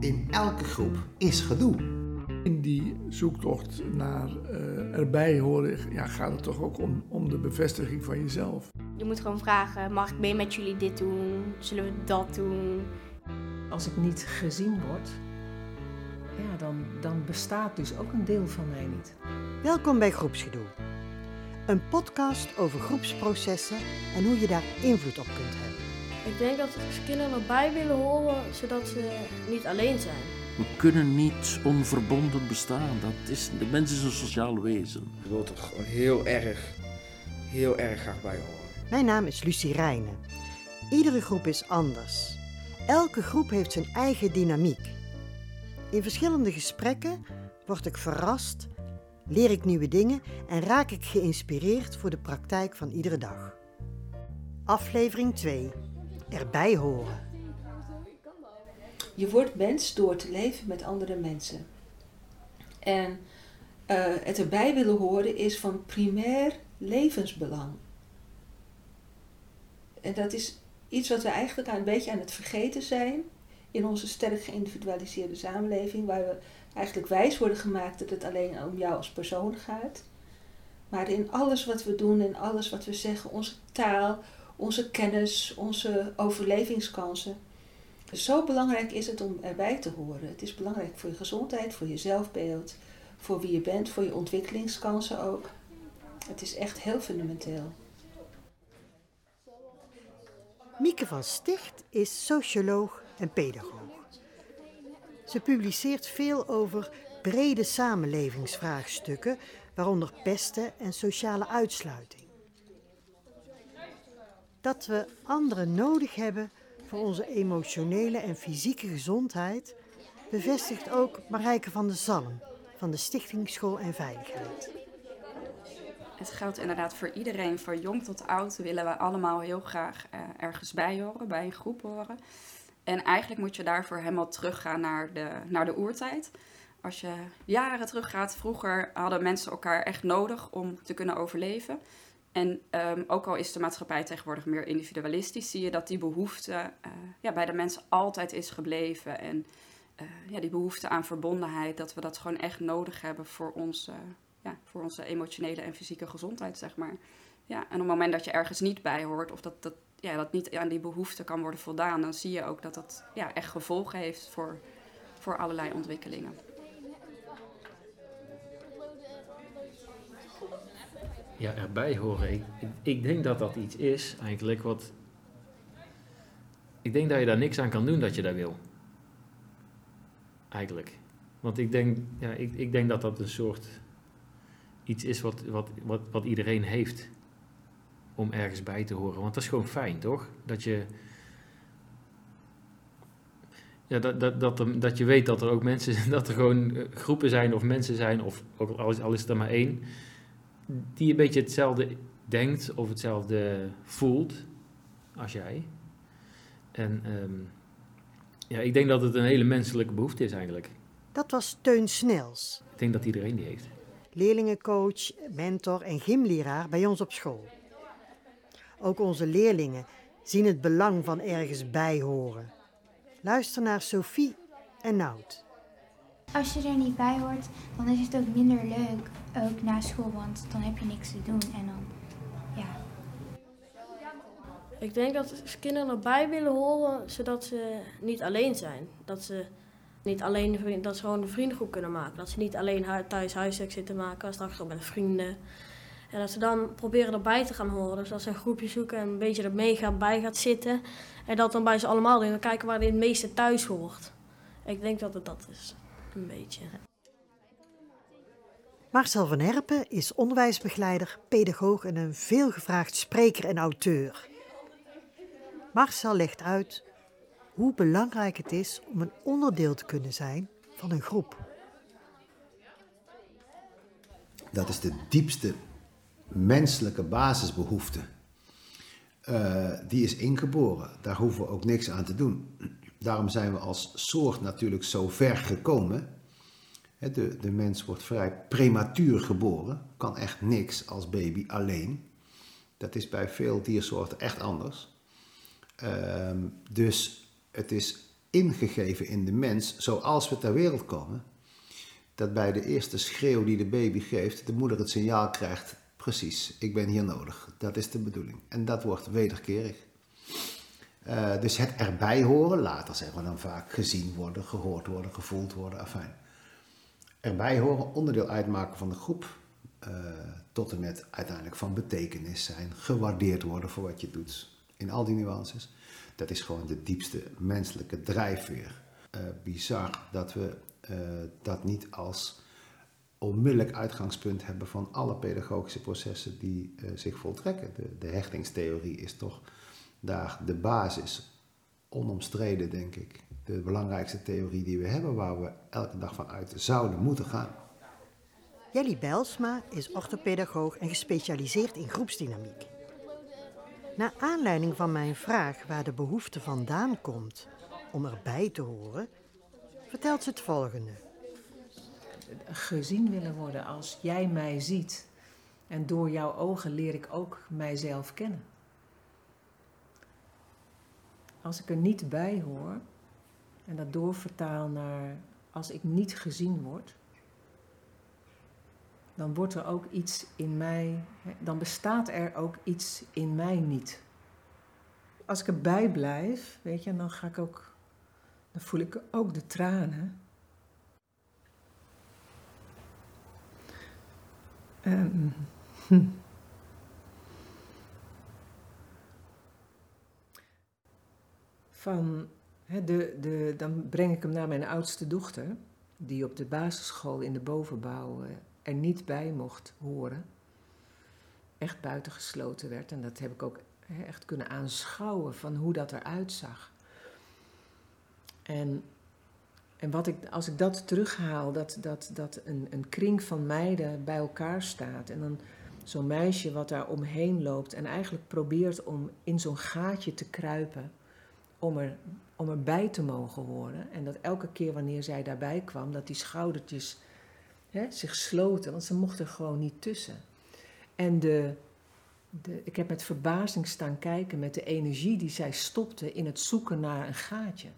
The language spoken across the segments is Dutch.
In elke groep is gedoe. In die zoektocht naar uh, erbij horen ja, gaat het toch ook om, om de bevestiging van jezelf. Je moet gewoon vragen, mag ik mee met jullie dit doen? Zullen we dat doen? Als ik niet gezien word, ja, dan, dan bestaat dus ook een deel van mij niet. Welkom bij Groepsgedoe. Een podcast over groepsprocessen en hoe je daar invloed op kunt hebben. Ik denk dat kinderen erbij willen horen, zodat ze niet alleen zijn. We kunnen niet onverbonden bestaan. Dat is, de mens is een sociaal wezen. Je wilt er gewoon heel erg, heel erg graag bij horen. Mijn naam is Lucie Rijnen. Iedere groep is anders. Elke groep heeft zijn eigen dynamiek. In verschillende gesprekken word ik verrast, leer ik nieuwe dingen en raak ik geïnspireerd voor de praktijk van iedere dag. Aflevering 2 erbij horen. Je wordt mens door te leven met andere mensen. En uh, het erbij willen horen is van primair levensbelang. En dat is iets wat we eigenlijk een beetje aan het vergeten zijn in onze sterk geïndividualiseerde samenleving, waar we eigenlijk wijs worden gemaakt dat het alleen om jou als persoon gaat. Maar in alles wat we doen, in alles wat we zeggen, onze taal, onze kennis, onze overlevingskansen. Zo belangrijk is het om erbij te horen. Het is belangrijk voor je gezondheid, voor je zelfbeeld, voor wie je bent, voor je ontwikkelingskansen ook. Het is echt heel fundamenteel. Mieke van Sticht is socioloog en pedagoog. Ze publiceert veel over brede samenlevingsvraagstukken, waaronder pesten en sociale uitsluiting dat we anderen nodig hebben voor onze emotionele en fysieke gezondheid, bevestigt ook Marijke van der Zalm van de Stichting School en Veiligheid. Het geldt inderdaad voor iedereen, van jong tot oud willen we allemaal heel graag uh, ergens bij horen, bij een groep horen. En eigenlijk moet je daarvoor helemaal teruggaan naar de, naar de oertijd. Als je jaren teruggaat, vroeger hadden mensen elkaar echt nodig om te kunnen overleven. En um, ook al is de maatschappij tegenwoordig meer individualistisch, zie je dat die behoefte uh, ja, bij de mensen altijd is gebleven. En uh, ja, die behoefte aan verbondenheid, dat we dat gewoon echt nodig hebben voor onze, ja, voor onze emotionele en fysieke gezondheid, zeg maar. Ja, en op het moment dat je ergens niet bij hoort, of dat, dat, ja, dat niet aan die behoefte kan worden voldaan, dan zie je ook dat dat ja, echt gevolgen heeft voor, voor allerlei ontwikkelingen. Ja, erbij horen. Ik, ik, denk dat dat iets is eigenlijk wat. Ik denk dat je daar niks aan kan doen dat je dat wil. Eigenlijk. Want ik denk, ja, ik, ik denk dat dat een soort iets is wat, wat, wat, wat iedereen heeft. Om ergens bij te horen. Want dat is gewoon fijn, toch? Dat je. Ja, dat, dat, dat, dat je weet dat er ook mensen, dat er gewoon eh, groepen zijn of mensen zijn, of ook al is, al is er maar één, die een beetje hetzelfde denkt of hetzelfde voelt als jij. En ehm, ja, ik denk dat het een hele menselijke behoefte is eigenlijk. Dat was Teun Snels. Ik denk dat iedereen die heeft. Leerlingencoach, mentor en gymleraar bij ons op school. Ook onze leerlingen zien het belang van ergens bij horen. Luister naar Sophie en Nout. Als je er niet bij hoort, dan is het ook minder leuk, ook na school, want dan heb je niks te doen en dan, ja. Ik denk dat kinderen erbij willen horen, zodat ze niet alleen zijn. Dat ze niet alleen, dat ze gewoon een vriendengroep kunnen maken. Dat ze niet alleen thuis huiswerk zitten maken, straks ook met vrienden. En dat ze dan proberen erbij te gaan horen. Dus dat ze een groepje zoeken en een beetje er mee gaan, bij gaat zitten. En dat dan bij ze allemaal doen. En kijken waar het meeste thuis hoort. Ik denk dat het dat is een beetje. Marcel van Herpen is onderwijsbegeleider, pedagoog en een veelgevraagd spreker en auteur. Marcel legt uit hoe belangrijk het is om een onderdeel te kunnen zijn van een groep. Dat is de diepste menselijke basisbehoefte. Uh, die is ingeboren. Daar hoeven we ook niks aan te doen. Daarom zijn we als soort natuurlijk zo ver gekomen. De, de mens wordt vrij prematuur geboren, kan echt niks als baby alleen. Dat is bij veel diersoorten echt anders. Um, dus het is ingegeven in de mens, zoals we ter wereld komen, dat bij de eerste schreeuw die de baby geeft, de moeder het signaal krijgt, precies, ik ben hier nodig. Dat is de bedoeling. En dat wordt wederkerig. Uh, dus het erbij horen, later zeggen we dan vaak gezien worden, gehoord worden, gevoeld worden, afijn. Erbij horen, onderdeel uitmaken van de groep, uh, tot en met uiteindelijk van betekenis zijn, gewaardeerd worden voor wat je doet. In al die nuances. Dat is gewoon de diepste menselijke drijfveer. Uh, bizar dat we dat niet als onmiddellijk uitgangspunt hebben van alle pedagogische processen die zich voltrekken. De, de hechtingstheorie is toch daar de basis, onomstreden denk ik, de belangrijkste theorie die we hebben, waar we elke dag van uit zouden moeten gaan. Jelly Belsma is orthopedagoog en gespecialiseerd in groepsdynamiek. Naar aanleiding van mijn vraag waar de behoefte vandaan komt om erbij te horen, vertelt ze het volgende. Gezien willen worden als jij mij ziet en door jouw ogen leer ik ook mijzelf kennen. Als ik er niet bij hoor en dat doorvertaal naar als ik niet gezien word, dan wordt er ook iets in mij, dan bestaat er ook iets in mij niet. Als ik erbij blijf, weet je, dan ga ik ook, dan voel ik ook de tranen. Um, hm. Van, de, de, dan breng ik hem naar mijn oudste dochter, die op de basisschool in de bovenbouw eh, er niet bij mocht horen. Echt buitengesloten werd. En dat heb ik ook echt kunnen aanschouwen van hoe dat eruit zag. En, en wat ik, als ik dat terughaal, dat, dat, dat een, een kring van meiden bij elkaar staat. En dan zo'n meisje wat daar omheen loopt en eigenlijk probeert om in zo'n gaatje te kruipen om, er, om erbij te mogen horen. En dat elke keer wanneer zij daarbij kwam, dat die schoudertjes hè, zich sloten, want ze mochten er gewoon niet tussen. En de, de, ik heb met verbazing staan kijken met de energie die zij stopte in het zoeken naar een gaatje.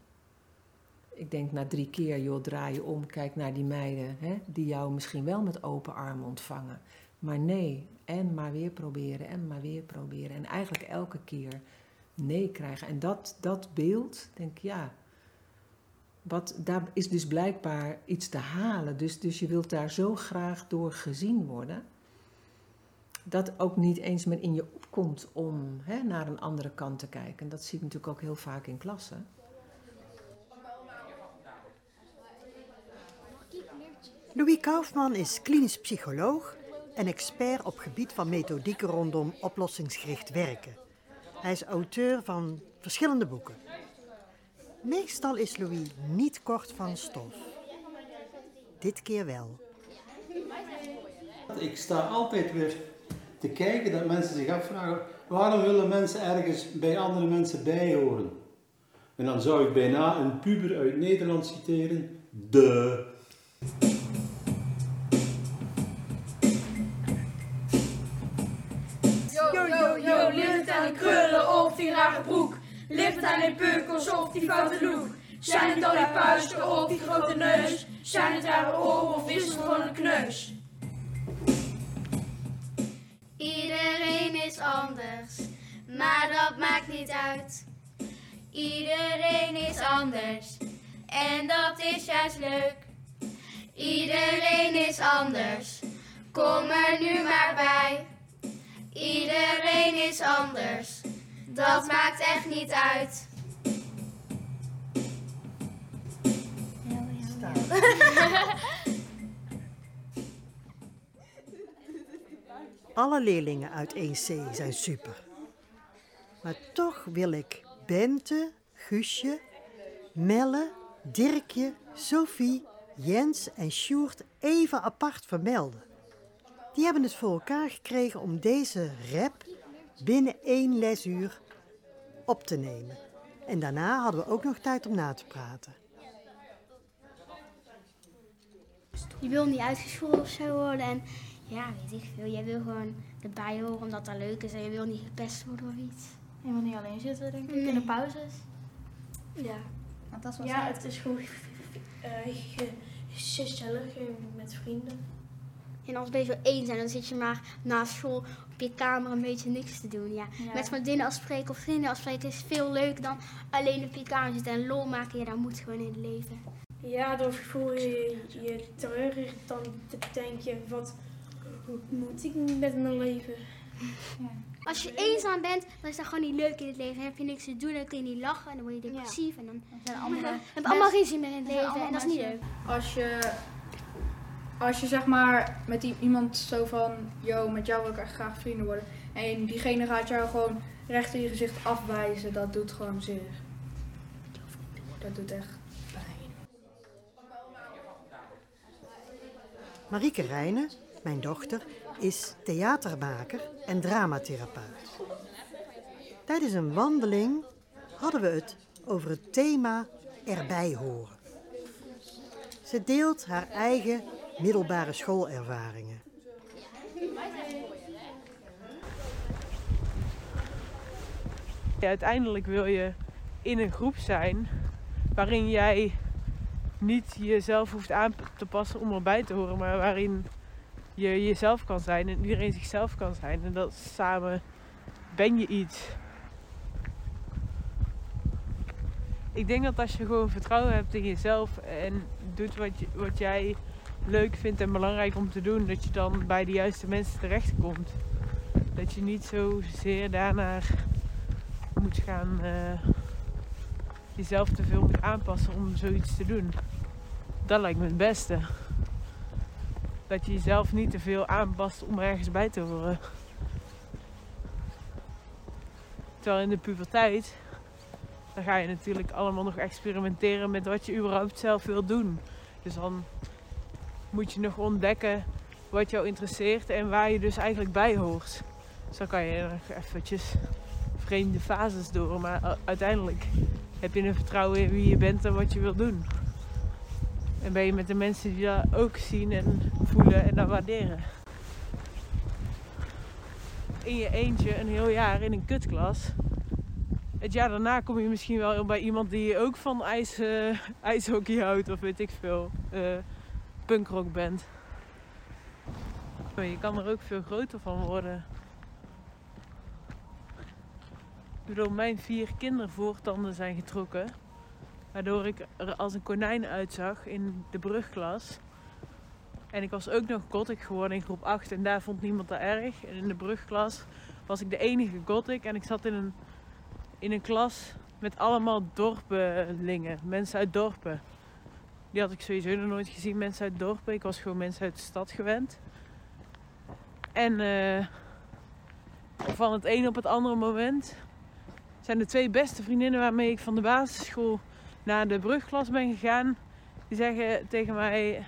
Ik denk na drie keer, joh, draai je om, kijk naar die meiden hè, die jou misschien wel met open armen ontvangen. Maar nee, en maar weer proberen en maar weer proberen. En eigenlijk elke keer nee krijgen. En dat, dat beeld, denk ik, ja, wat, daar is dus blijkbaar iets te halen. Dus, dus je wilt daar zo graag door gezien worden. Dat ook niet eens meer in je opkomt om hè, naar een andere kant te kijken. Dat zie ik natuurlijk ook heel vaak in klassen. Louis Kaufman is klinisch psycholoog en expert op gebied van methodieken rondom oplossingsgericht werken. Hij is auteur van verschillende boeken. Meestal is Louis niet kort van stof. Dit keer wel. Ik sta altijd weer te kijken dat mensen zich afvragen: waarom willen mensen ergens bij andere mensen bijhoren? En dan zou ik bijna een puber uit Nederland citeren: de. Rare broek? Ligt aan die peukels of die foute look? Zijn het al die puisten of die grote neus? Zijn het rare oren of is het gewoon een kneus? Iedereen is anders, maar dat maakt niet uit. Iedereen is anders en dat is juist leuk. Iedereen is anders, kom er nu maar bij. Iedereen is anders. Dat maakt echt niet uit. Alle leerlingen uit 1C zijn super. Maar toch wil ik Bente, Guusje, Melle, Dirkje, Sophie, Jens en Sjoerd even apart vermelden. Die hebben het voor elkaar gekregen om deze rap binnen één lesuur op te nemen. En daarna hadden we ook nog tijd om na te praten. Je wil niet uitgescholden of zo worden. En ja, weet ik veel. Jij wil gewoon erbij horen omdat dat leuk is. En je wil niet gepest worden of iets. Je wil niet alleen zitten, denk ik, in de pauzes. Ja. Want dat is wel Ja, het is gewoon eh, ge- gezellig eh, met vrienden. En als ben je zo eenzaam, dan zit je maar na school je kamer een beetje niks te doen. Ja. Ja. Met vriendinnen afspreken of vrienden afspreken is veel leuker dan alleen op je kamer zitten en lol maken. Ja, dat moet gewoon in het leven. Ja, dan voel je je treurig. Dan denk je, wat hoe moet ik met mijn leven? Als je eenzaam bent, dan is dat gewoon niet leuk in het leven. Dan heb je niks te doen, dan kun je niet lachen en dan word je depressief. En dan heb je allemaal geen zin meer in het leven en dat is niet leuk. Als je, als je zeg maar met iemand zo van, yo, met jou wil ik echt graag vrienden worden. En diegene gaat jou gewoon recht in je gezicht afwijzen, dat doet gewoon zeer. Dat doet echt pijn. Marieke Rijnen, mijn dochter, is theatermaker en dramatherapeut. Tijdens een wandeling hadden we het over het thema erbij horen. Ze deelt haar eigen middelbare schoolervaringen. Ja, uiteindelijk wil je in een groep zijn waarin jij niet jezelf hoeft aan te passen om erbij te horen, maar waarin je jezelf kan zijn en iedereen zichzelf kan zijn. En dat samen ben je iets. Ik denk dat als je gewoon vertrouwen hebt in jezelf en doet wat, wat jij leuk vindt en belangrijk om te doen, dat je dan bij de juiste mensen terechtkomt. Dat je niet zozeer daarnaar moet gaan eh, jezelf te veel moet aanpassen om zoiets te doen. Dat lijkt me het beste. Dat je jezelf niet te veel aanpast om ergens bij te horen. Terwijl in de puberteit, dan ga je natuurlijk allemaal nog experimenteren met wat je überhaupt zelf wil doen. Dus dan moet je nog ontdekken wat jou interesseert en waar je dus eigenlijk bij hoort. Dan kan je nog eventjes vreemde fases door. Maar uiteindelijk heb je een vertrouwen in wie je bent en wat je wil doen. En ben je met de mensen die dat ook zien en voelen en dat waarderen. In je eentje een heel jaar in een kutklas. Het jaar daarna kom je misschien wel bij iemand die ook van ijs, eh, ijshockey houdt of weet ik veel. eh punkrock bent. Je kan er ook veel groter van worden. Ik mijn vier kindervoortanden zijn getrokken. Waardoor ik er als een konijn uitzag in de brugklas. En ik was ook nog gothic geworden in groep 8 en daar vond niemand dat erg. En in de brugklas was ik de enige gothic en ik zat in een, in een klas met allemaal dorpelingen, mensen uit dorpen. Die had ik sowieso nog nooit gezien, mensen uit dorpen. Ik was gewoon mensen uit de stad gewend. En eh, van het een op het andere moment zijn de twee beste vriendinnen waarmee ik van de basisschool naar de brugklas ben gegaan. Die zeggen tegen mij, eh,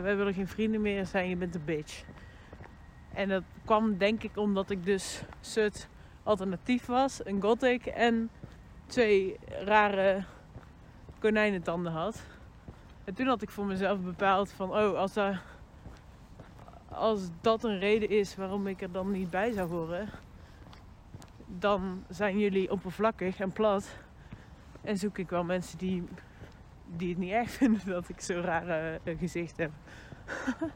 wij willen geen vrienden meer zijn, je bent een bitch. En dat kwam denk ik omdat ik dus soort alternatief was, een gothic en twee rare konijnentanden had. En toen had ik voor mezelf bepaald van, oh, als dat, als dat een reden is waarom ik er dan niet bij zou horen, dan zijn jullie oppervlakkig en plat. En zoek ik wel mensen die, die het niet erg vinden dat ik zo'n rare eh, gezicht heb.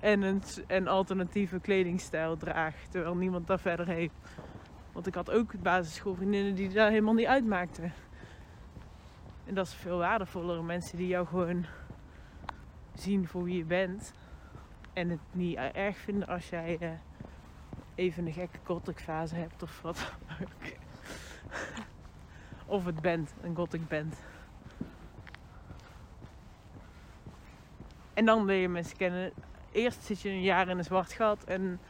en een, een alternatieve kledingstijl draag, terwijl niemand dat verder heeft. Want ik had ook basisschoolvriendinnen die daar helemaal niet uitmaakten. En dat is veel waardevoller. Mensen die jou gewoon zien voor wie je bent. En het niet erg vinden als jij eh, even een gekke gothic fase hebt of wat ook. Of het bent, een gothic bent. En dan leer je mensen kennen. Eerst zit je een jaar in een zwart gat en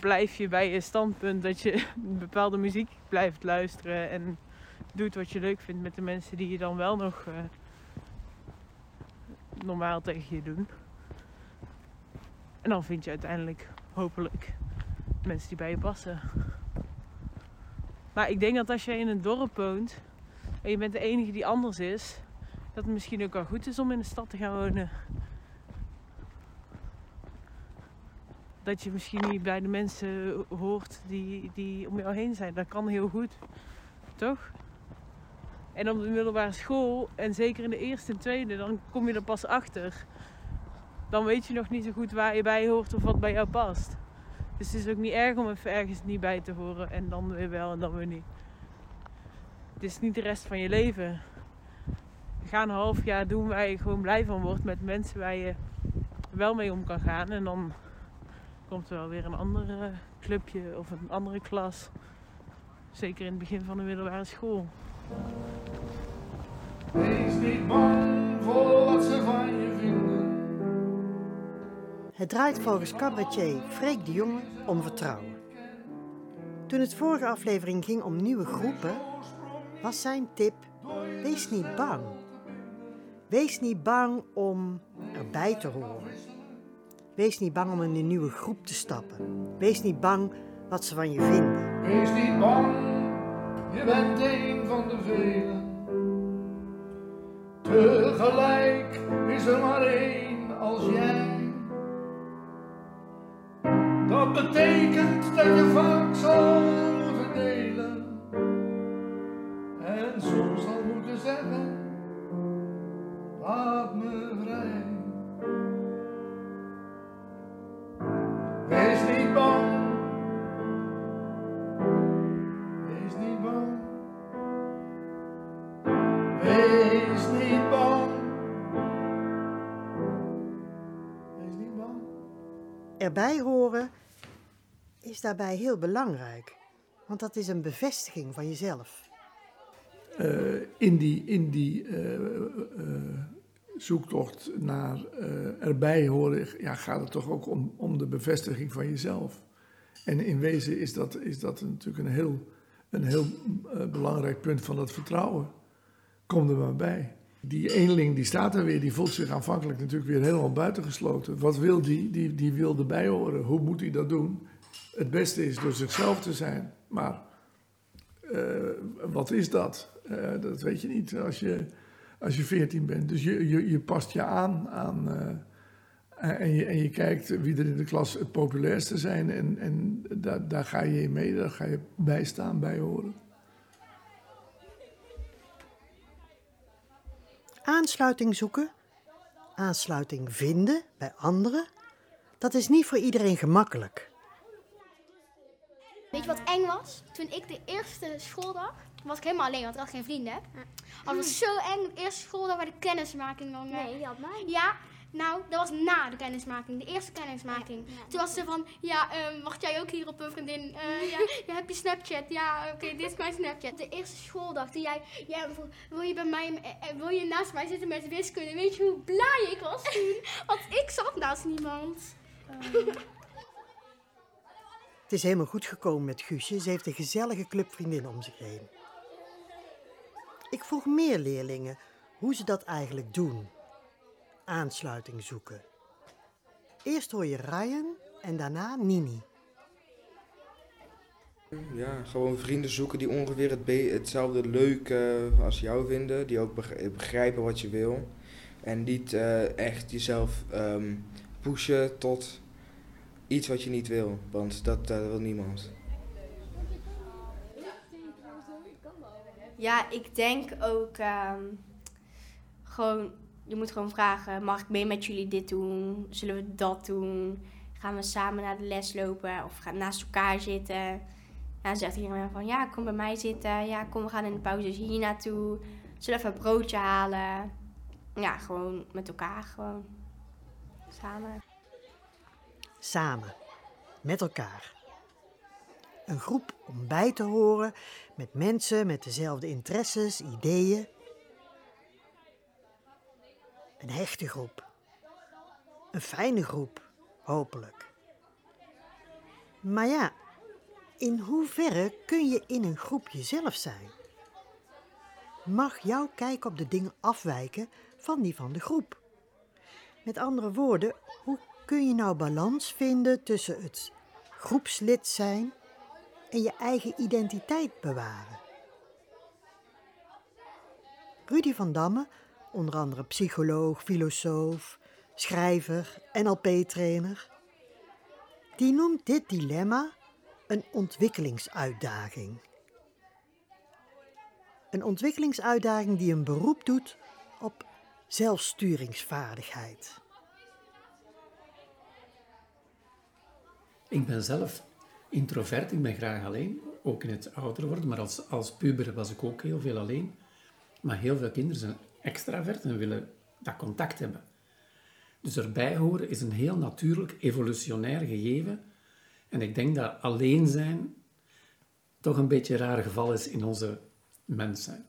blijf je bij je standpunt dat je bepaalde muziek blijft luisteren en doet wat je leuk vindt met de mensen die je dan wel nog eh, normaal tegen je doen. En dan vind je uiteindelijk hopelijk mensen die bij je passen. Maar ik denk dat als je in een dorp woont en je bent de enige die anders is, dat het misschien ook wel goed is om in de stad te gaan wonen. Dat je misschien niet bij de mensen hoort die, die om jou heen zijn. Dat kan heel goed. Toch? En op de middelbare school, en zeker in de eerste en tweede, dan kom je er pas achter. Dan weet je nog niet zo goed waar je bij hoort of wat bij jou past. Dus het is ook niet erg om even ergens niet bij te horen en dan weer wel en dan weer niet. Het is niet de rest van je leven. Ga een half jaar doen waar je gewoon blij van wordt met mensen waar je wel mee om kan gaan. En dan komt er wel weer een ander eh, clubje of een andere klas. Zeker in het begin van de middelbare school. Wees niet bang voor wat ze van je vinden. Het draait volgens cabaretier Freek de Jonge om vertrouwen. Toen het vorige aflevering ging om nieuwe groepen, was zijn tip: wees niet bang. Wees niet bang om erbij te horen. Wees niet bang om in een nieuwe groep te stappen. Wees niet bang wat ze van je vinden. Wees niet bang, je bent een van de velen. Tegelijk is er maar één als jij. Dat betekent dat je vaak zal Erbij horen is daarbij heel belangrijk, want dat is een bevestiging van jezelf. Eh, in die, in die eh, eh, zoektocht naar erbij horen ja, gaat het toch ook om, om de bevestiging van jezelf. En in wezen is dat, is dat natuurlijk een heel, een heel belangrijk punt van dat vertrouwen. Kom er maar bij. Die eenling die staat er weer, die voelt zich aanvankelijk natuurlijk weer helemaal buitengesloten. Wat wil die? Die, die wil erbij horen. Hoe moet hij dat doen? Het beste is door zichzelf te zijn. Maar uh, wat is dat? Uh, dat weet je niet als je, als je 14 bent. Dus je, je, je past je aan aan. Uh, en, je, en je kijkt wie er in de klas het populairste zijn. En, en daar, daar ga je mee, daar ga je bij staan, bij horen. Aansluiting zoeken, aansluiting vinden bij anderen, dat is niet voor iedereen gemakkelijk. Weet je wat eng was? Toen ik de eerste schooldag, was ik helemaal alleen, want ik had geen vrienden. Het was zo eng, de eerste schooldag bij de kennismaking dan. Nee, die had mij. Ja, nou, dat was na de kennismaking, de eerste kennismaking. Toen was ze van, ja, um, wacht jij ook hier op een vriendin? Uh, ja, ja, heb je Snapchat? Ja, oké, okay, dit is mijn Snapchat. De eerste schooldag, toen jij, ja, wil je bij mij, uh, wil je naast mij zitten met wiskunde? Weet je hoe blij ik was toen? Want ik zat naast niemand. Uh. Het is helemaal goed gekomen met Guusje. Ze heeft een gezellige clubvriendin om zich heen. Ik vroeg meer leerlingen hoe ze dat eigenlijk doen. Aansluiting zoeken. Eerst hoor je Ryan en daarna Nini. Ja, gewoon vrienden zoeken die ongeveer het hetzelfde leuk uh, als jou vinden. Die ook begrijpen wat je wil. En niet uh, echt jezelf um, pushen tot iets wat je niet wil. Want dat, dat wil niemand. Ja, ik denk ook um, gewoon, je moet gewoon vragen, mag ik mee met jullie dit doen? Zullen we dat doen? Gaan we samen naar de les lopen of gaan naast elkaar zitten? Ja, dan zegt iedereen van, ja, kom bij mij zitten. Ja, kom, we gaan in de pauze hier naartoe. Zullen we even een broodje halen? Ja, gewoon met elkaar, gewoon samen. Samen, met elkaar. Een groep om bij te horen met mensen met dezelfde interesses, ideeën. Een hechte groep. Een fijne groep, hopelijk. Maar ja, in hoeverre kun je in een groep jezelf zijn? Mag jouw kijk op de dingen afwijken van die van de groep? Met andere woorden, hoe kun je nou balans vinden tussen het groepslid zijn en je eigen identiteit bewaren? Rudy van Damme, onder andere psycholoog, filosoof, schrijver, NLP-trainer, die noemt dit dilemma een ontwikkelingsuitdaging. Een ontwikkelingsuitdaging die een beroep doet op zelfsturingsvaardigheid. Ik ben zelf introvert, ik ben graag alleen, ook in het ouder worden, maar als, als puber was ik ook heel veel alleen. Maar heel veel kinderen zijn extravert en willen dat contact hebben. Dus erbij horen is een heel natuurlijk evolutionair gegeven. En ik denk dat alleen zijn toch een beetje een raar geval is in onze mens zijn.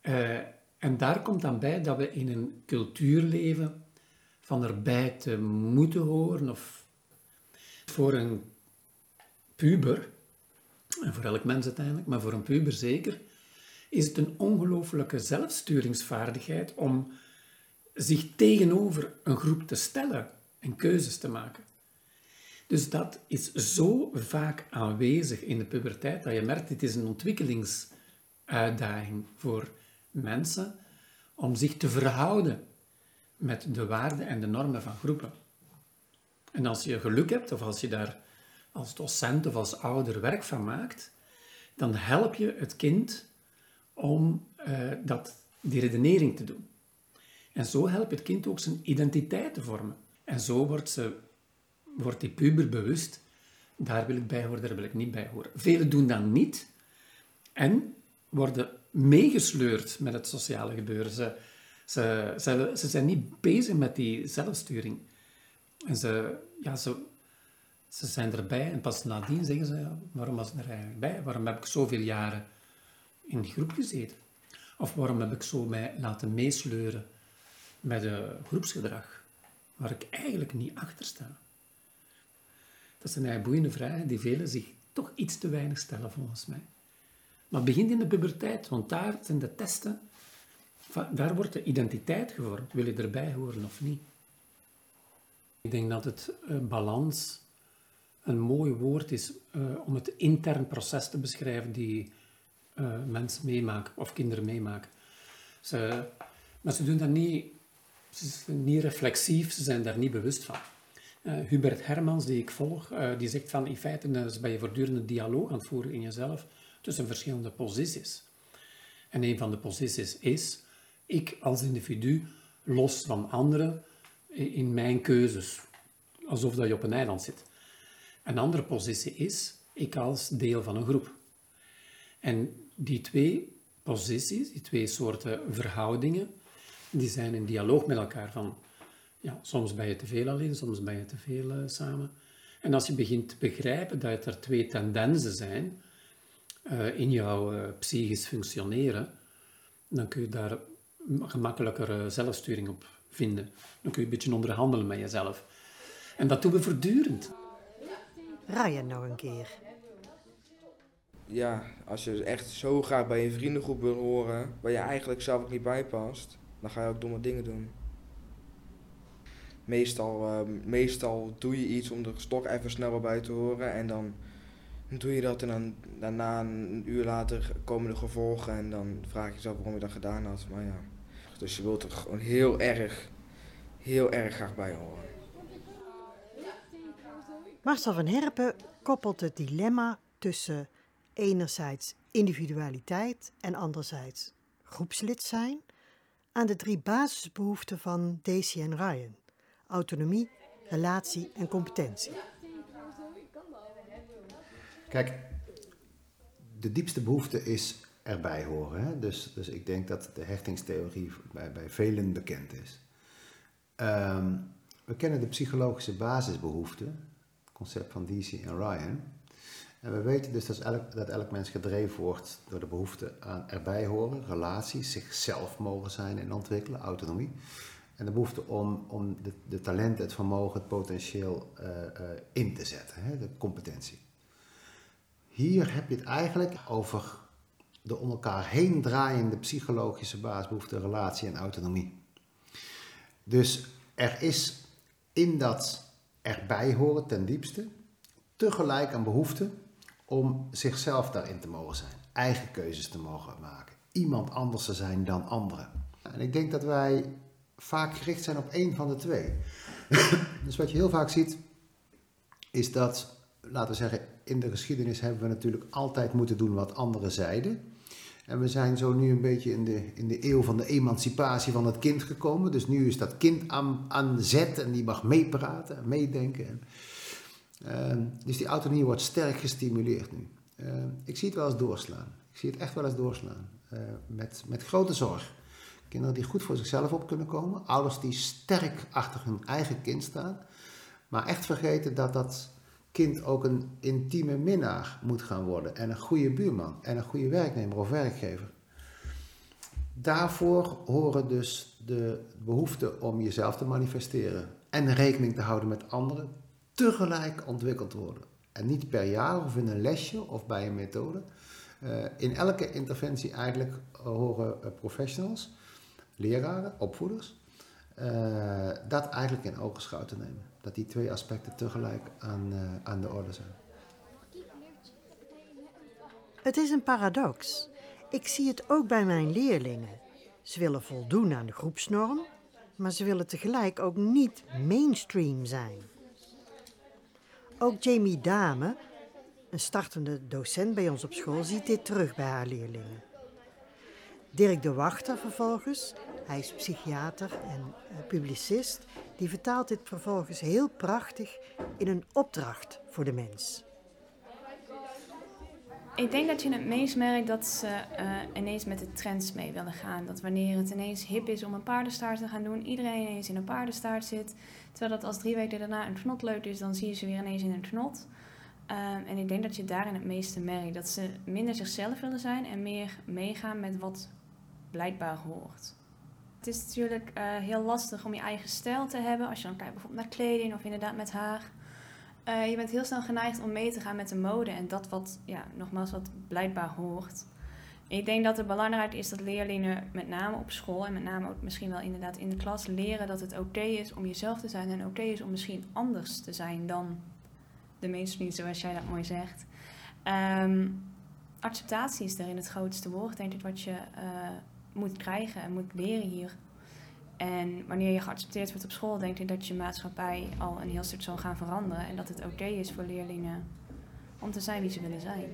Eh, en daar komt dan bij dat we in een cultuur leven van erbij te moeten horen of voor een puber, en voor elk mens uiteindelijk, maar voor een puber zeker, is het een ongelooflijke zelfsturingsvaardigheid om zich tegenover een groep te stellen en keuzes te maken. Dus dat is zo vaak aanwezig in de puberteit dat je merkt, dit is een ontwikkelingsuitdaging voor mensen om zich te verhouden met de waarden en de normen van groepen. En als je geluk hebt, of als je daar als docent of als ouder werk van maakt, dan help je het kind om uh, dat, die redenering te doen. En zo helpt het kind ook zijn identiteit te vormen. En zo wordt, ze, wordt die puber bewust, daar wil ik bij horen, daar wil ik niet bij horen. Velen doen dat niet en worden meegesleurd met het sociale gebeuren. Ze, ze, ze, ze zijn niet bezig met die zelfsturing. En ze, ja, ze, ze zijn erbij en pas nadien zeggen ze, ja, waarom was ik er eigenlijk bij? Waarom heb ik zoveel jaren in die groep gezeten? Of waarom heb ik zo mij laten meesleuren met een groepsgedrag waar ik eigenlijk niet achter sta? Dat zijn eigenlijk boeiende vragen die velen zich toch iets te weinig stellen volgens mij. Maar begint in de puberteit, want daar zijn de testen, daar wordt de identiteit gevormd. Wil je erbij horen of niet? Ik denk dat het uh, balans een mooi woord is uh, om het intern proces te beschrijven die uh, mensen meemaken of kinderen meemaken. Ze, maar ze doen dat niet, ze zijn niet reflexief, ze zijn daar niet bewust van. Hubert Hermans, die ik volg, die zegt van in feite dus ben je voortdurend een dialoog aan het voeren in jezelf tussen verschillende posities. En een van de posities is ik als individu los van anderen in mijn keuzes, alsof dat je op een eiland zit. Een andere positie is ik als deel van een groep. En die twee posities, die twee soorten verhoudingen, die zijn in dialoog met elkaar van, ja, soms ben je te veel alleen, soms ben je te veel uh, samen. En als je begint te begrijpen dat er twee tendensen zijn uh, in jouw uh, psychisch functioneren, dan kun je daar gemakkelijker zelfsturing op vinden. Dan kun je een beetje onderhandelen met jezelf. En dat doen we voortdurend. Ryan nog een keer. Ja, als je echt zo graag bij een vriendengroep wil horen, waar je eigenlijk zelf ook niet bij past, dan ga je ook domme dingen doen. Meestal, uh, meestal doe je iets om er toch even sneller bij te horen en dan doe je dat en dan daarna een uur later komen de gevolgen en dan vraag je jezelf waarom je dat gedaan had. Maar ja, dus je wilt er gewoon heel erg, heel erg graag bij horen. Marcel van Herpen koppelt het dilemma tussen enerzijds individualiteit en anderzijds groepslid zijn aan de drie basisbehoeften van Daisy en Ryan: autonomie, relatie en competentie. Kijk, de diepste behoefte is erbij horen. Hè? Dus, dus ik denk dat de hechtingstheorie bij, bij velen bekend is. Um, we kennen de psychologische basisbehoeften, het concept van DC en Ryan. En we weten dus dat elk, dat elk mens gedreven wordt door de behoefte aan erbij horen, relaties, zichzelf mogen zijn en ontwikkelen, autonomie. En de behoefte om, om de, de talenten, het vermogen, het potentieel uh, uh, in te zetten, hè? de competentie. Hier heb je het eigenlijk over de om elkaar heen draaiende psychologische basisbehoefte, relatie en autonomie. Dus er is in dat erbij horen ten diepste tegelijk een behoefte om zichzelf daarin te mogen zijn, eigen keuzes te mogen maken, iemand anders te zijn dan anderen. En ik denk dat wij vaak gericht zijn op één van de twee. dus wat je heel vaak ziet, is dat, laten we zeggen, in de geschiedenis hebben we natuurlijk altijd moeten doen wat anderen zeiden. En we zijn zo nu een beetje in de, in de eeuw van de emancipatie van het kind gekomen. Dus nu is dat kind aan, aan zet en die mag meepraten en meedenken. Uh, dus die autonomie wordt sterk gestimuleerd nu. Uh, ik zie het wel eens doorslaan. Ik zie het echt wel eens doorslaan. Uh, met, met grote zorg. Kinderen die goed voor zichzelf op kunnen komen. Ouders die sterk achter hun eigen kind staan. Maar echt vergeten dat dat kind ook een intieme minnaar moet gaan worden. En een goede buurman. En een goede werknemer of werkgever. Daarvoor horen dus de behoefte om jezelf te manifesteren. En rekening te houden met anderen. Tegelijk ontwikkeld worden. En niet per jaar of in een lesje of bij een methode. Uh, in elke interventie eigenlijk horen uh, professionals, leraren, opvoeders, uh, dat eigenlijk in ogenschouw te nemen. Dat die twee aspecten tegelijk aan, aan de orde zijn. Het is een paradox. Ik zie het ook bij mijn leerlingen. Ze willen voldoen aan de groepsnorm, maar ze willen tegelijk ook niet mainstream zijn. Ook Jamie Dame, een startende docent bij ons op school, ziet dit terug bij haar leerlingen. Dirk de Wachter vervolgens, hij is psychiater en publicist, die vertaalt dit vervolgens heel prachtig in een opdracht voor de mens. Ik denk dat je het meest merkt dat ze uh, ineens met de trends mee willen gaan. Dat wanneer het ineens hip is om een paardenstaart te gaan doen, iedereen ineens in een paardenstaart zit. Terwijl dat als drie weken daarna een knotleut is, dan zie je ze weer ineens in een knot. Um, en ik denk dat je daarin het meeste merkt. Dat ze minder zichzelf willen zijn en meer meegaan met wat blijkbaar hoort. Het is natuurlijk uh, heel lastig om je eigen stijl te hebben. Als je dan kijkt bijvoorbeeld naar kleding of inderdaad met haar. Uh, je bent heel snel geneigd om mee te gaan met de mode en dat wat, ja, nogmaals, wat blijkbaar hoort. Ik denk dat het belangrijk is dat leerlingen met name op school en met name ook misschien wel inderdaad in de klas leren dat het oké is om jezelf te zijn en oké is om misschien anders te zijn dan de mainstream, zoals jij dat mooi zegt. Um, acceptatie is daarin het grootste woord, denk ik, wat je uh, moet krijgen en moet leren hier. En wanneer je geaccepteerd wordt op school, denk ik dat je maatschappij al een heel stuk zal gaan veranderen. En dat het oké is voor leerlingen om te zijn wie ze willen zijn.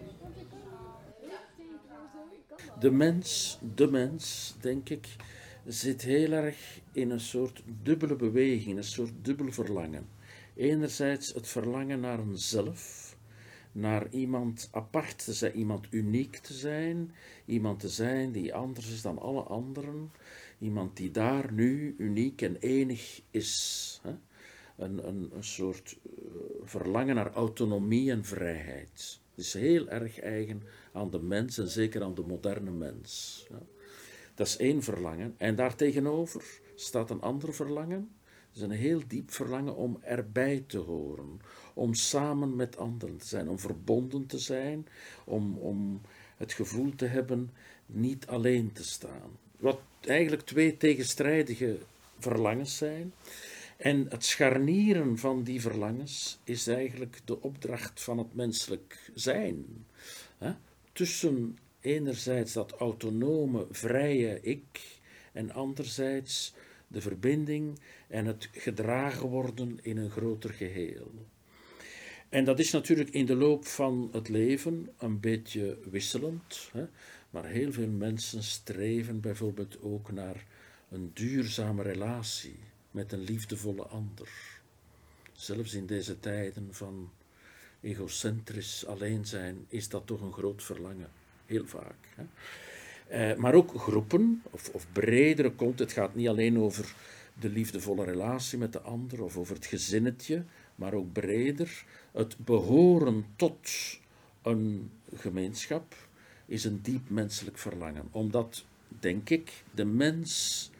De mens, de mens, denk ik, zit heel erg in een soort dubbele beweging, een soort dubbel verlangen. Enerzijds het verlangen naar een zelf, naar iemand apart te zijn, iemand uniek te zijn, iemand te zijn die anders is dan alle anderen, iemand die daar nu uniek en enig is. Hè? Een, een, een soort uh, verlangen naar autonomie en vrijheid. Het is heel erg eigen aan de mens en zeker aan de moderne mens. Ja. Dat is één verlangen. En daartegenover staat een ander verlangen. Het is een heel diep verlangen om erbij te horen, om samen met anderen te zijn, om verbonden te zijn, om, om het gevoel te hebben niet alleen te staan. Wat eigenlijk twee tegenstrijdige verlangens zijn. En het scharnieren van die verlangens is eigenlijk de opdracht van het menselijk zijn. Tussen enerzijds dat autonome, vrije ik en anderzijds de verbinding en het gedragen worden in een groter geheel. En dat is natuurlijk in de loop van het leven een beetje wisselend? Maar heel veel mensen streven bijvoorbeeld ook naar een duurzame relatie met een liefdevolle ander. Zelfs in deze tijden van egocentrisch alleen zijn, is dat toch een groot verlangen. Heel vaak. Hè? Uh, maar ook groepen, of, of bredere komt. Het gaat niet alleen over de liefdevolle relatie met de ander of over het gezinnetje, maar ook breder. Het behoren tot een gemeenschap is een diep menselijk verlangen. Omdat, denk ik, de mens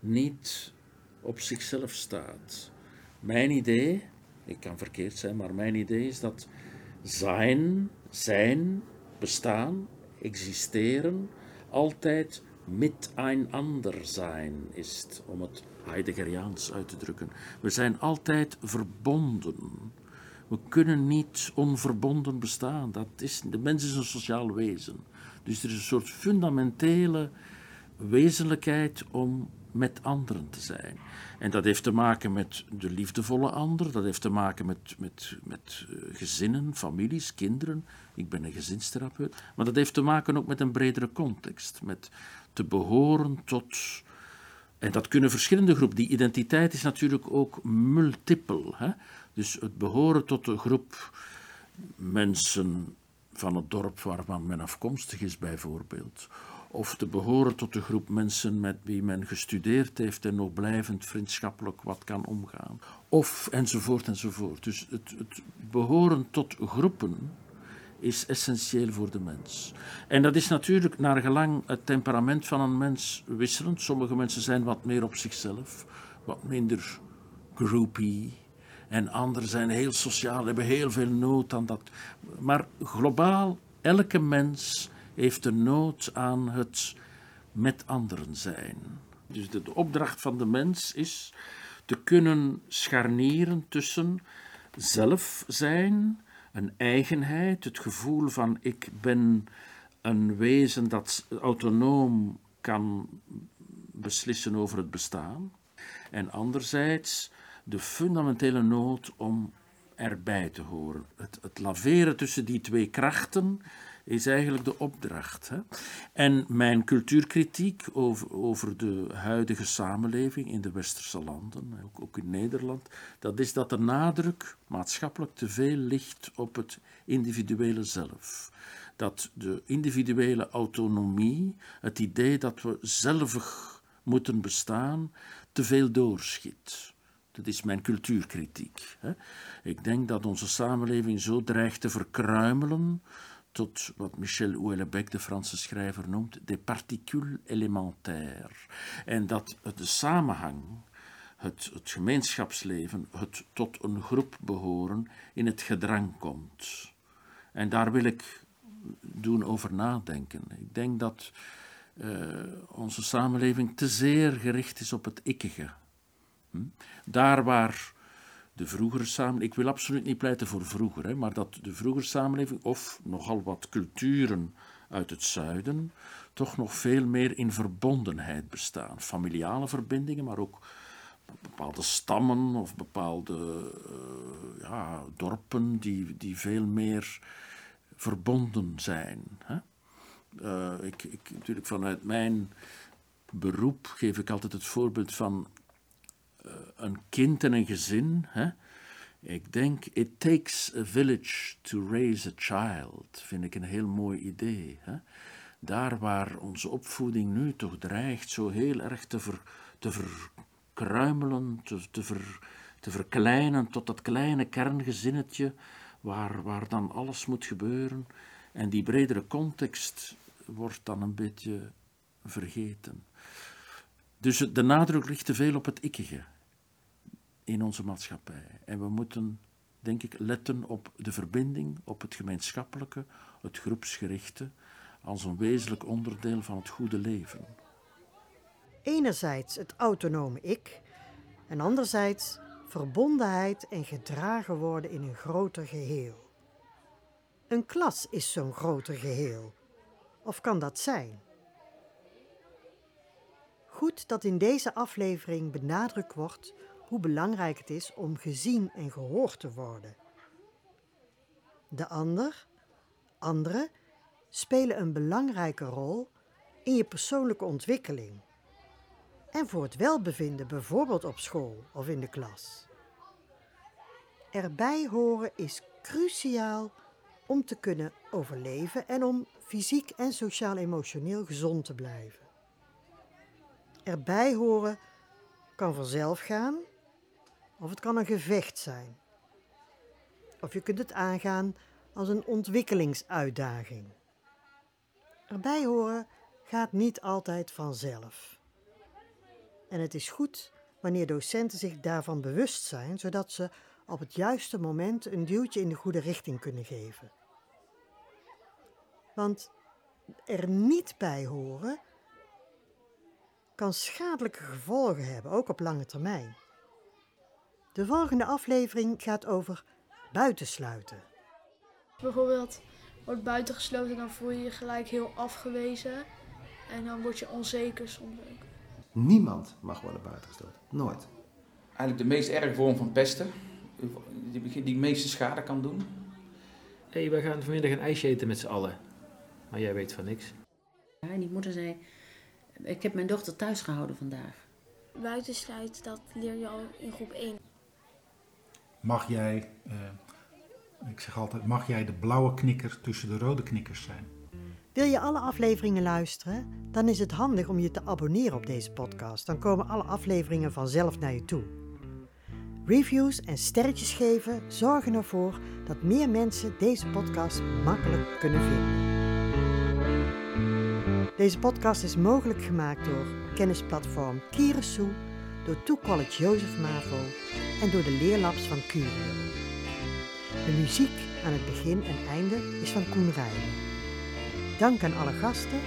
niet op zichzelf staat. Mijn idee, ik kan verkeerd zijn, maar mijn idee is dat zijn, zijn, bestaan, existeren, altijd met een ander zijn is, om het Heideggeriaans uit te drukken. We zijn altijd verbonden. We kunnen niet onverbonden bestaan. Dat is, de mens is een sociaal wezen. Dus er is een soort fundamentele wezenlijkheid om met anderen te zijn. En dat heeft te maken met de liefdevolle ander, dat heeft te maken met, met, met eh, gezinnen, families, kinderen. Ik ben een gezinstherapeut. Maar dat heeft te maken ook met een bredere context, met te behoren tot. En dat kunnen verschillende groepen. Die identiteit is natuurlijk ook multiple. Hè? Dus het behoren tot een groep mensen van het dorp waarvan men afkomstig is, bijvoorbeeld of te behoren tot de groep mensen met wie men gestudeerd heeft en nog blijvend vriendschappelijk wat kan omgaan. Of enzovoort enzovoort. Dus het, het behoren tot groepen is essentieel voor de mens. En dat is natuurlijk naar gelang het temperament van een mens wisselend. Sommige mensen zijn wat meer op zichzelf, wat minder groupie. En anderen zijn heel sociaal, hebben heel veel nood aan dat. Maar globaal, elke mens heeft de nood aan het met anderen zijn. Dus de, de opdracht van de mens is te kunnen scharnieren tussen zelf zijn, een eigenheid, het gevoel van ik ben een wezen dat autonoom kan beslissen over het bestaan, en anderzijds de fundamentele nood om erbij te horen. Het, het laveren tussen die twee krachten is eigenlijk de opdracht. Hè? En mijn cultuurkritiek over, over de huidige samenleving in de westerse landen, ook, ook in Nederland, dat is dat de nadruk maatschappelijk te veel ligt op het individuele zelf. Dat de individuele autonomie, het idee dat we zelvig moeten bestaan, te veel doorschiet. Dat is mijn cultuurkritiek. Ik denk dat onze samenleving zo dreigt te verkruimelen tot wat Michel Houellebecq, de Franse schrijver, noemt des particules élémentaires. En dat de samenhang, het, het gemeenschapsleven, het tot een groep behoren, in het gedrang komt. En daar wil ik doen over nadenken. Ik denk dat uh, onze samenleving te zeer gericht is op het ikkige. Hm? Daar waar de vroegere samenleving. Ik wil absoluut niet pleiten voor vroeger, hè, maar dat de vroegere samenleving, of nogal wat culturen uit het zuiden, toch nog veel meer in verbondenheid bestaan. Familiale verbindingen, maar ook bepaalde stammen of bepaalde uh, ja, dorpen die, die veel meer verbonden zijn. Hè? Uh, ik, ik, natuurlijk vanuit mijn beroep geef ik altijd het voorbeeld van eh, een kind en een gezin. Hè? Ik denk, it takes a village to raise a child, vind ik een heel mooi idee. Hè? Daar waar onze opvoeding nu toch dreigt zo heel erg te, ver, te verkruimelen, te, te, ver, te verkleinen tot dat kleine kerngezinnetje waar, waar dan alles moet gebeuren. En die bredere context wordt dan een beetje vergeten. Dus de nadruk ligt te veel op het ikkige in onze maatschappij. En we moeten, denk ik, letten op de verbinding, op het gemeenschappelijke, het groepsgerichte, als een wezenlijk onderdeel van het goede leven. Enerzijds het autonome ik en anderzijds verbondenheid en gedragen worden in een groter geheel. Een klas is zo'n groter geheel. Of kan dat zijn? Goed dat in deze aflevering benadrukt wordt hoe belangrijk het is om gezien en gehoord te worden. De ander, anderen, spelen een belangrijke rol in je persoonlijke ontwikkeling en voor het welbevinden, bijvoorbeeld op school of in de klas. Erbij horen is cruciaal om te kunnen overleven en om fysiek en sociaal-emotioneel gezond te blijven. Erbij horen kan vanzelf gaan of het kan een gevecht zijn. Of je kunt het aangaan als een ontwikkelingsuitdaging. Erbij horen gaat niet altijd vanzelf. En het is goed wanneer docenten zich daarvan bewust zijn, zodat ze op het juiste moment een duwtje in de goede richting kunnen geven. Want er niet bij horen kan schadelijke gevolgen hebben, ook op lange termijn. De volgende aflevering gaat over buitensluiten. Bijvoorbeeld wordt buitengesloten, dan voel je je gelijk heel afgewezen. En dan word je onzeker soms ook. Niemand mag worden buitengesloten. Nooit. Eigenlijk de meest erge vorm van pesten, die, die meeste schade kan doen. Hé, hey, wij gaan vanmiddag een ijsje eten met z'n allen. Maar jij weet van niks. Ja, en die moeder zei, ik heb mijn dochter thuis gehouden vandaag. Buitensluit, dat leer je al in groep 1. Mag jij, uh, ik zeg altijd, mag jij de blauwe knikker tussen de rode knikkers zijn? Wil je alle afleveringen luisteren? Dan is het handig om je te abonneren op deze podcast. Dan komen alle afleveringen vanzelf naar je toe. Reviews en sterretjes geven zorgen ervoor dat meer mensen deze podcast makkelijk kunnen vinden. Deze podcast is mogelijk gemaakt door kennisplatform Kierensoe, door Two College Jozef Mavo en door de leerlabs van Curio. De muziek aan het begin en einde is van Koen Rijnen. Dank aan alle gasten.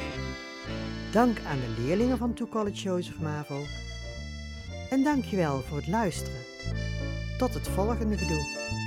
Dank aan de leerlingen van Two College Jozef Mavo. En dankjewel voor het luisteren. Tot het volgende gedoe.